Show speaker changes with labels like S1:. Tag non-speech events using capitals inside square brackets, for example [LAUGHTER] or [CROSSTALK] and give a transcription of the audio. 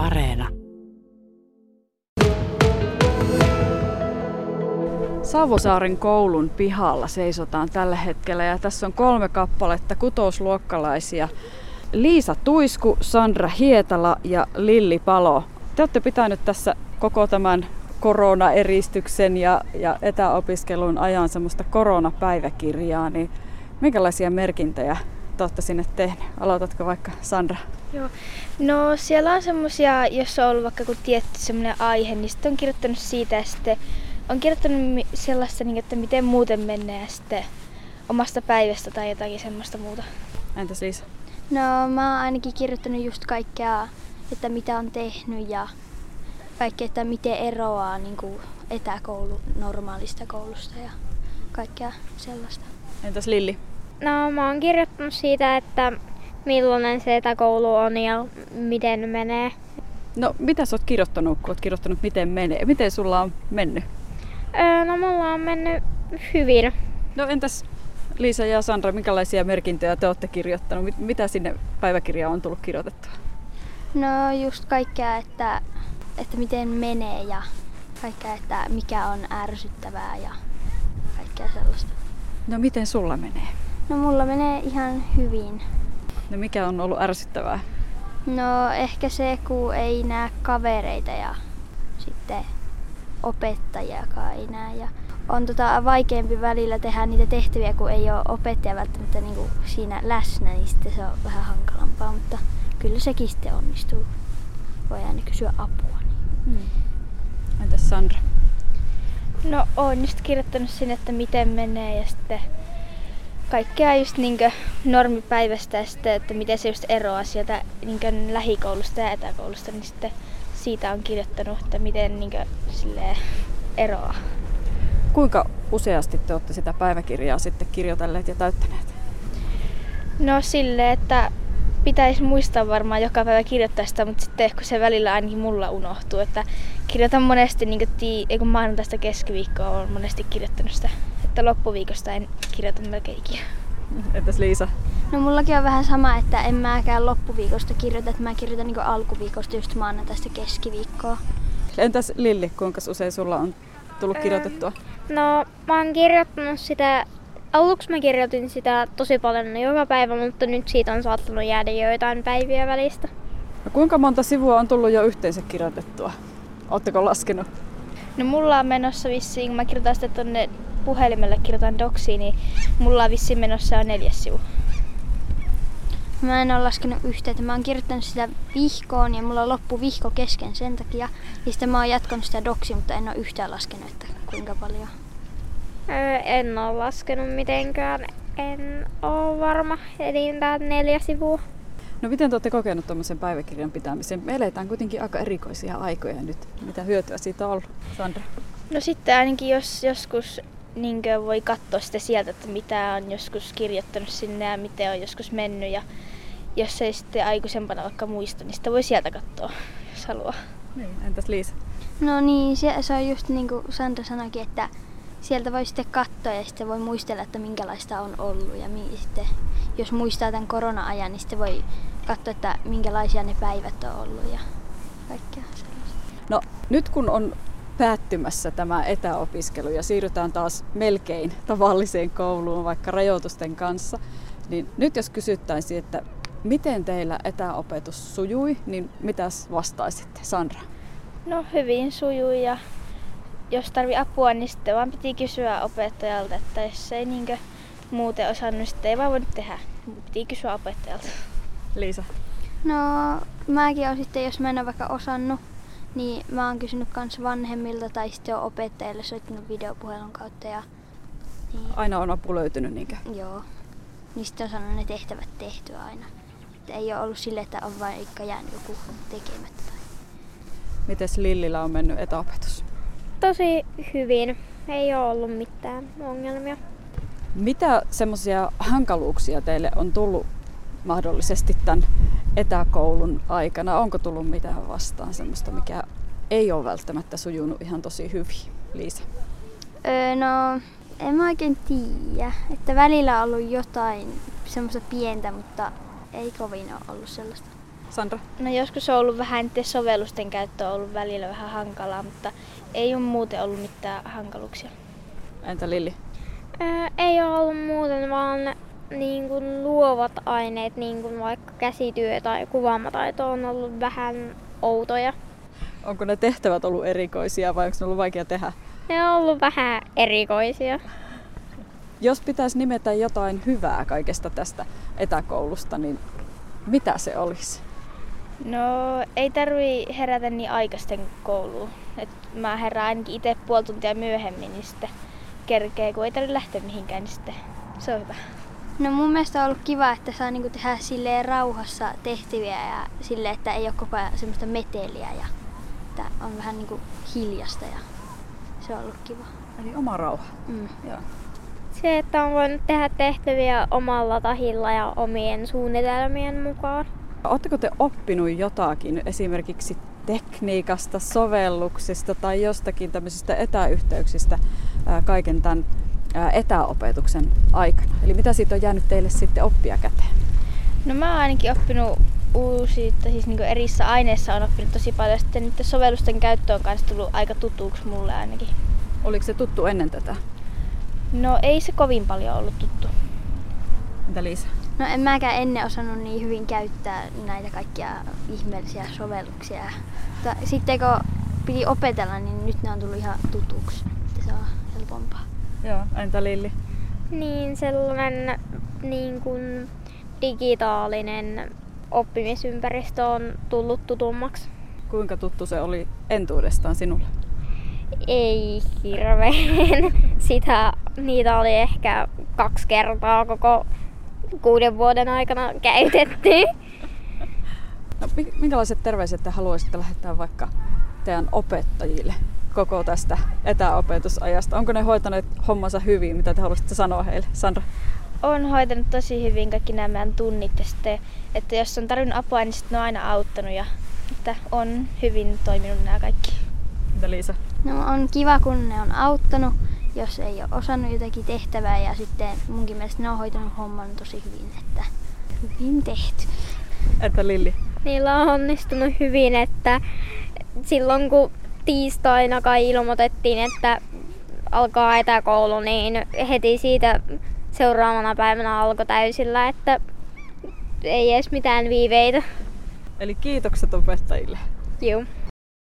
S1: Areena.
S2: Savosaaren koulun pihalla seisotaan tällä hetkellä ja tässä on kolme kappaletta kutosluokkalaisia. Liisa Tuisku, Sandra Hietala ja Lilli Palo. Te olette pitänyt tässä koko tämän koronaeristyksen ja, ja etäopiskelun ajan semmoista koronapäiväkirjaa, niin minkälaisia merkintöjä te olette sinne tehneet? Aloitatko vaikka Sandra?
S3: Joo. No siellä on semmosia, jos on ollut vaikka kun tietty semmoinen aihe, niin sitten on kirjoittanut siitä ja sitten on kirjoittanut sellaista, niin, että miten muuten menee ja sitten omasta päivästä tai jotakin semmoista muuta.
S2: Entäs Liisa?
S4: No mä oon ainakin kirjoittanut just kaikkea, että mitä on tehnyt ja kaikkea, että miten eroaa niin kuin etäkoulu normaalista koulusta ja kaikkea sellaista.
S2: Entäs Lilli?
S5: No mä oon kirjoittanut siitä, että millainen se etäkoulu on ja miten menee.
S2: No mitä sä oot kirjoittanut, kun oot kirjoittanut miten menee? Miten sulla on mennyt?
S5: Öö, no mulla on mennyt hyvin.
S2: No entäs Liisa ja Sandra, minkälaisia merkintöjä te olette kirjoittanut? Mitä sinne päiväkirjaan on tullut kirjoitettua?
S4: No just kaikkea, että, että miten menee ja kaikkea, että mikä on ärsyttävää ja kaikkea sellaista.
S2: No miten sulla menee?
S4: No mulla menee ihan hyvin.
S2: No mikä on ollut ärsyttävää?
S4: No ehkä se, kun ei näe kavereita ja sitten opettajakaan ei näe. Ja on tota vaikeampi välillä tehdä niitä tehtäviä, kun ei ole opettaja välttämättä niin kuin siinä läsnä, niin sitten se on vähän hankalampaa, mutta kyllä sekin sitten onnistuu. Voi aina kysyä apua. Niin.
S2: Hmm. Entäs Sandra?
S3: No oon just kirjoittanut sinne, että miten menee ja sitten kaikkea just niinkö normipäivästä ja sitten, että miten se just eroaa sieltä niinkö lähikoulusta ja etäkoulusta, niin sitten siitä on kirjoittanut, että miten niinkö silleen eroaa.
S2: Kuinka useasti te olette sitä päiväkirjaa sitten kirjoitelleet ja täyttäneet?
S3: No sille, että pitäisi muistaa varmaan joka päivä kirjoittaa sitä, mutta sitten kun se välillä ainakin mulla unohtuu, että kirjoitan monesti, niin kuin tii, ei kun maanantaista keskiviikkoa on monesti kirjoittanut sitä, että loppuviikosta en kirjoita melkein ikinä. [LAUGHS]
S2: Entäs Liisa?
S4: No mullakin on vähän sama, että en mäkään loppuviikosta kirjoita, että mä kirjoitan niin alkuviikosta just maanantaista keskiviikkoa.
S2: Entäs Lilli, kuinka usein sulla on tullut kirjoitettua?
S5: No mä oon kirjoittanut sitä Aluksi mä kirjoitin sitä tosi paljon joka päivä, mutta nyt siitä on saattanut jäädä joitain päiviä välistä.
S2: No kuinka monta sivua on tullut jo yhteensä kirjoitettua? Oletteko laskenut?
S3: No mulla on menossa vissiin, kun mä kirjoitan sitä tonne puhelimelle, kirjoitan doksiin, niin mulla on vissiin menossa jo neljäs sivu.
S4: Mä en ole laskenut yhteen, että mä oon kirjoittanut sitä vihkoon ja mulla loppu vihko kesken sen takia. Ja sitten mä oon jatkanut sitä doksi, mutta en ole yhtään laskenut, että kuinka paljon.
S5: Öö, en ole laskenut mitenkään. En ole varma. Eli tää neljä sivua.
S2: No miten te olette kokenut tuommoisen päiväkirjan pitämisen? Me eletään kuitenkin aika erikoisia aikoja nyt. Mitä hyötyä siitä on ollut, Sandra?
S3: No sitten ainakin jos joskus niin voi katsoa sitä sieltä, että mitä on joskus kirjoittanut sinne ja miten on joskus mennyt. Ja jos ei sitten aikuisempana vaikka muista, niin sitä voi sieltä katsoa, jos haluaa.
S2: Niin, entäs Liisa?
S4: No niin, se, se on just niin kuin Sandra sanoikin, että sieltä voi sitten katsoa ja sitten voi muistella, että minkälaista on ollut. Ja mi- sitten, jos muistaa tämän korona-ajan, niin sitten voi katsoa, että minkälaisia ne päivät on ollut ja kaikkea sellaista.
S2: No nyt kun on päättymässä tämä etäopiskelu ja siirrytään taas melkein tavalliseen kouluun vaikka rajoitusten kanssa, niin nyt jos kysyttäisiin, että miten teillä etäopetus sujui, niin mitäs vastaisitte, Sandra?
S3: No hyvin sujui ja jos tarvi apua, niin sitten vaan piti kysyä opettajalta, että jos ei niinkö muuten osannut, niin sitten ei vaan voinut tehdä. Piti kysyä opettajalta.
S2: Liisa?
S4: No mäkin olen sitten, jos mä en ole vaikka osannut, niin mä oon kysynyt kans vanhemmilta tai sitten on opettajille soittanut videopuhelun kautta. Ja,
S2: niin. Aina on apu löytynyt niinkö?
S4: Joo. Sitten on saanut ne tehtävät tehtyä aina. Et ei ole ollut sille, että on vain jäänyt joku tekemättä. Tai...
S2: Mites Lillillä on mennyt etäopetus?
S5: Tosi hyvin. Ei ole ollut mitään ongelmia.
S2: Mitä semmoisia hankaluuksia teille on tullut mahdollisesti tämän etäkoulun aikana? Onko tullut mitään vastaan semmoista, mikä ei ole välttämättä sujunut ihan tosi hyvin? Liisa?
S4: Öö, no, en mä oikein tiedä. Että välillä on ollut jotain semmoista pientä, mutta ei kovin ole ollut sellaista.
S2: Sandra?
S3: No joskus on ollut vähän niiden sovellusten käyttö on ollut välillä vähän hankalaa, mutta ei ole muuten ollut mitään hankaluuksia.
S2: Entä Lilli?
S5: Öö, ei ole ollut muuten, vaan niin kuin luovat aineet, niin kuin vaikka käsityö tai kuvaamataito on ollut vähän outoja.
S2: Onko ne tehtävät ollut erikoisia vai onko ne ollut vaikea tehdä?
S5: Ne on ollut vähän erikoisia.
S2: Jos pitäisi nimetä jotain hyvää kaikesta tästä etäkoulusta, niin mitä se olisi?
S3: No ei tarvi herätä niin aikaisten kouluun. Et mä herään ainakin itse puoli tuntia myöhemmin, niin sitten kerkee, kun ei tarvitse lähteä mihinkään, niin sitten se on hyvä.
S4: No mun mielestä on ollut kiva, että saa niinku tehdä silleen rauhassa tehtäviä ja sille, että ei ole koko ajan semmoista meteliä ja että on vähän niinku hiljasta ja se on ollut kiva.
S2: Eli oma rauha.
S4: Mm.
S2: Joo.
S5: Se, että on voinut tehdä tehtäviä omalla tahilla ja omien suunnitelmien mukaan.
S2: Oletteko te oppinut jotakin esimerkiksi tekniikasta, sovelluksista tai jostakin tämmöisistä etäyhteyksistä kaiken tämän etäopetuksen aikana? Eli mitä siitä on jäänyt teille sitten oppia käteen?
S3: No mä oon ainakin oppinut uusia, siis niin erissä aineissa on oppinut tosi paljon. Sitten niiden sovellusten käyttö on kanssa tullut aika tutuksi mulle ainakin.
S2: Oliko se tuttu ennen tätä?
S3: No ei se kovin paljon ollut tuttu.
S2: Entä Liisa?
S4: No en mäkään ennen osannut niin hyvin käyttää näitä kaikkia ihmeellisiä sovelluksia. Mutta sitten kun piti opetella, niin nyt ne on tullut ihan tutuksi. Että se on helpompaa.
S2: Joo, entä Lilli?
S5: Niin sellainen niin kuin digitaalinen oppimisympäristö on tullut tutummaksi.
S2: Kuinka tuttu se oli entuudestaan sinulle?
S5: Ei hirveän. [LAUGHS] Sitä, niitä oli ehkä kaksi kertaa koko kuuden vuoden aikana käytetty.
S2: No, minkälaiset terveiset te haluaisitte lähettää vaikka teidän opettajille koko tästä etäopetusajasta? Onko ne hoitaneet hommansa hyvin? Mitä te haluaisitte sanoa heille? Sandra?
S3: On hoitanut tosi hyvin kaikki nämä meidän tunnit ja sitten, että jos on tarvinnut apua, niin sitten ne on aina auttanut ja että on hyvin toiminut nämä kaikki.
S2: Mitä Liisa?
S4: No on kiva, kun ne on auttanut, jos ei ole osannut jotakin tehtävää ja sitten munkin mielestä ne on hoitanut homman tosi hyvin, että hyvin tehty.
S2: Entä Lilli?
S5: Niillä on onnistunut hyvin, että silloin kun tiistaina kai ilmoitettiin, että alkaa etäkoulu, niin heti siitä seuraavana päivänä alkoi täysillä, että ei edes mitään viiveitä.
S2: Eli kiitokset opettajille.
S5: Joo.